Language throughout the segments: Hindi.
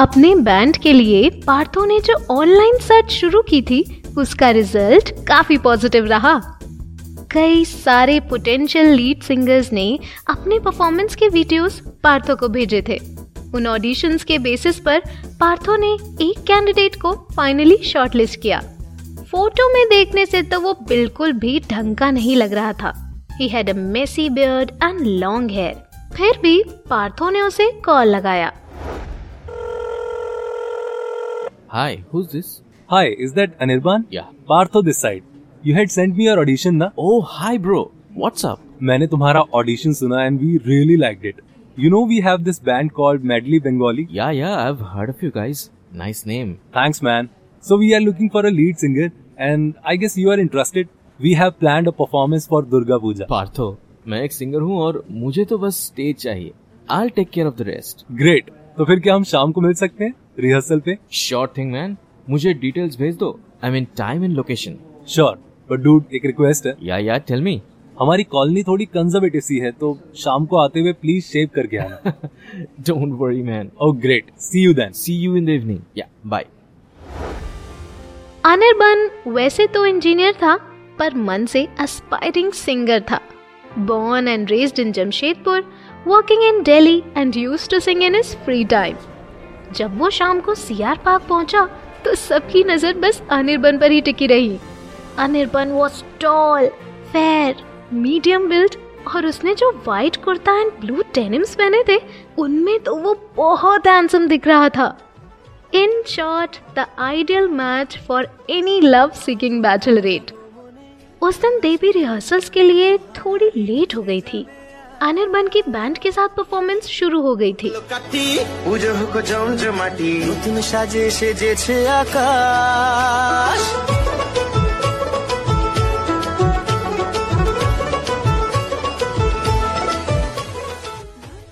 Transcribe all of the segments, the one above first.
अपने बैंड के लिए पार्थो ने जो ऑनलाइन सर्च शुरू की थी, उसका रिज़ल्ट काफ़ी पॉजिटिव रहा। कई सारे पोटेंशियल लीड सिंगर्स ने अपने परफॉर्मेंस के वीडियोस पार्थो को भेजे थे। उन ऑडिशंस के बेसिस पर पार्थो ने एक कैंडिडेट को फाइनली शॉर्टलिस्ट किया। फ़ोटो में देखने से तो वो बिल्कुल भी ढंग का नहीं लग रहा था। He had a messy beard and long hair फिर भी पार्थो ने उसे कॉल लगाया। Hi, who's this? Hi, is that Anirban? Yeah. Partho this side. You had sent me your audition na? Oh, hi, bro. What's up? मैंने तुम्हारा audition सुना and we really liked it. You know we have this band called Medley Bengali. Yeah, yeah, I've heard of you guys. Nice name. Thanks man. So we are looking for a lead singer and I guess you are interested. We have planned a performance for Durga Puja. Partho मैं एक सिंगर हूँ और मुझे तो बस स्टेज चाहिए I'll take care of the rest. Great. तो फिर क्या हम शाम को मिल सकते हैं रिहर्सल पे Sure thing, man. मुझे डिटेल्स भेज दो I mean time and location. Sure but dude एक रिक्वेस्ट है Yeah, yeah, tell me. हमारी कॉलोनी थोड़ी कंजर्वेटिव सी है तो शाम को आते हुए प्लीज़ शेव करके आना don't worry, man. Oh great see you then See you in the evening. Yeah, bye. Anirban वैसे तो इंजीनियर था पर मन से एस्पायरिंग सिंगर था born and raised in Jamshedpur working in Delhi and use to sing in is free time जब वो शाम को सीआर पार्क पहुँचा तो सबकी नज़र बस अनिर्बन पर ही टिकी रही। Anirban was tall fair medium build और उसने जो white kurta and blue denims पहने थे, उनमें तो वो बहुत हैंडसम दिख रहा था। In short the ideal match for any love seeking bachelorette उस दिन देवी रिहर्सल्स के लिए थोड़ी लेट हो गई थी। अनिर्बन की बैंड के साथ परफॉर्मेंस शुरू हो गई थी।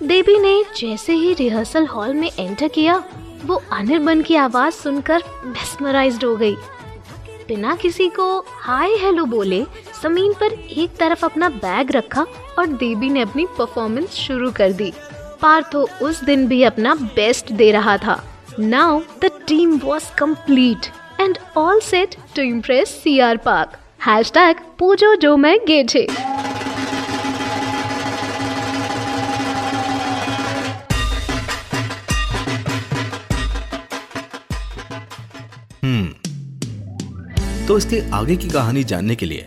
देवी ने जैसे ही रिहर्सल हॉल में एंटर किया वो अनिर्बन की आवाज़ सुनकर मेस्मराइज्ड हो गई। बिना किसी को हाय हेलो बोले ज़मीन पर एक तरफ़ अपना बैग रखा और देवी ने अपनी परफॉर्मेंस शुरू कर दी। पार्थो उस दिन भी अपना बेस्ट दे रहा था। Now the team was complete and all set to impress C R Park hashtag Pujo जो मैं गेछे तो इसके आगे की कहानी जानने के लिए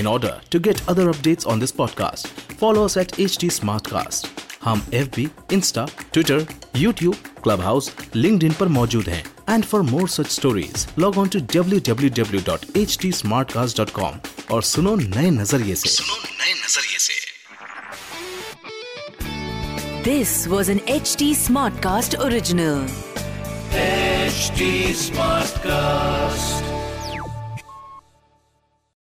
In order to get other updates on this podcast, follow us at HT Smartcast. हम FB, Insta, Twitter, YouTube, Clubhouse, LinkedIn पर मौजूद हैं and for more such stories log on to www.htsmartcast.com और सुनो नए नजरिए से सुनो नए नजरिए से This was an HD Smartcast original. HD Smartcast.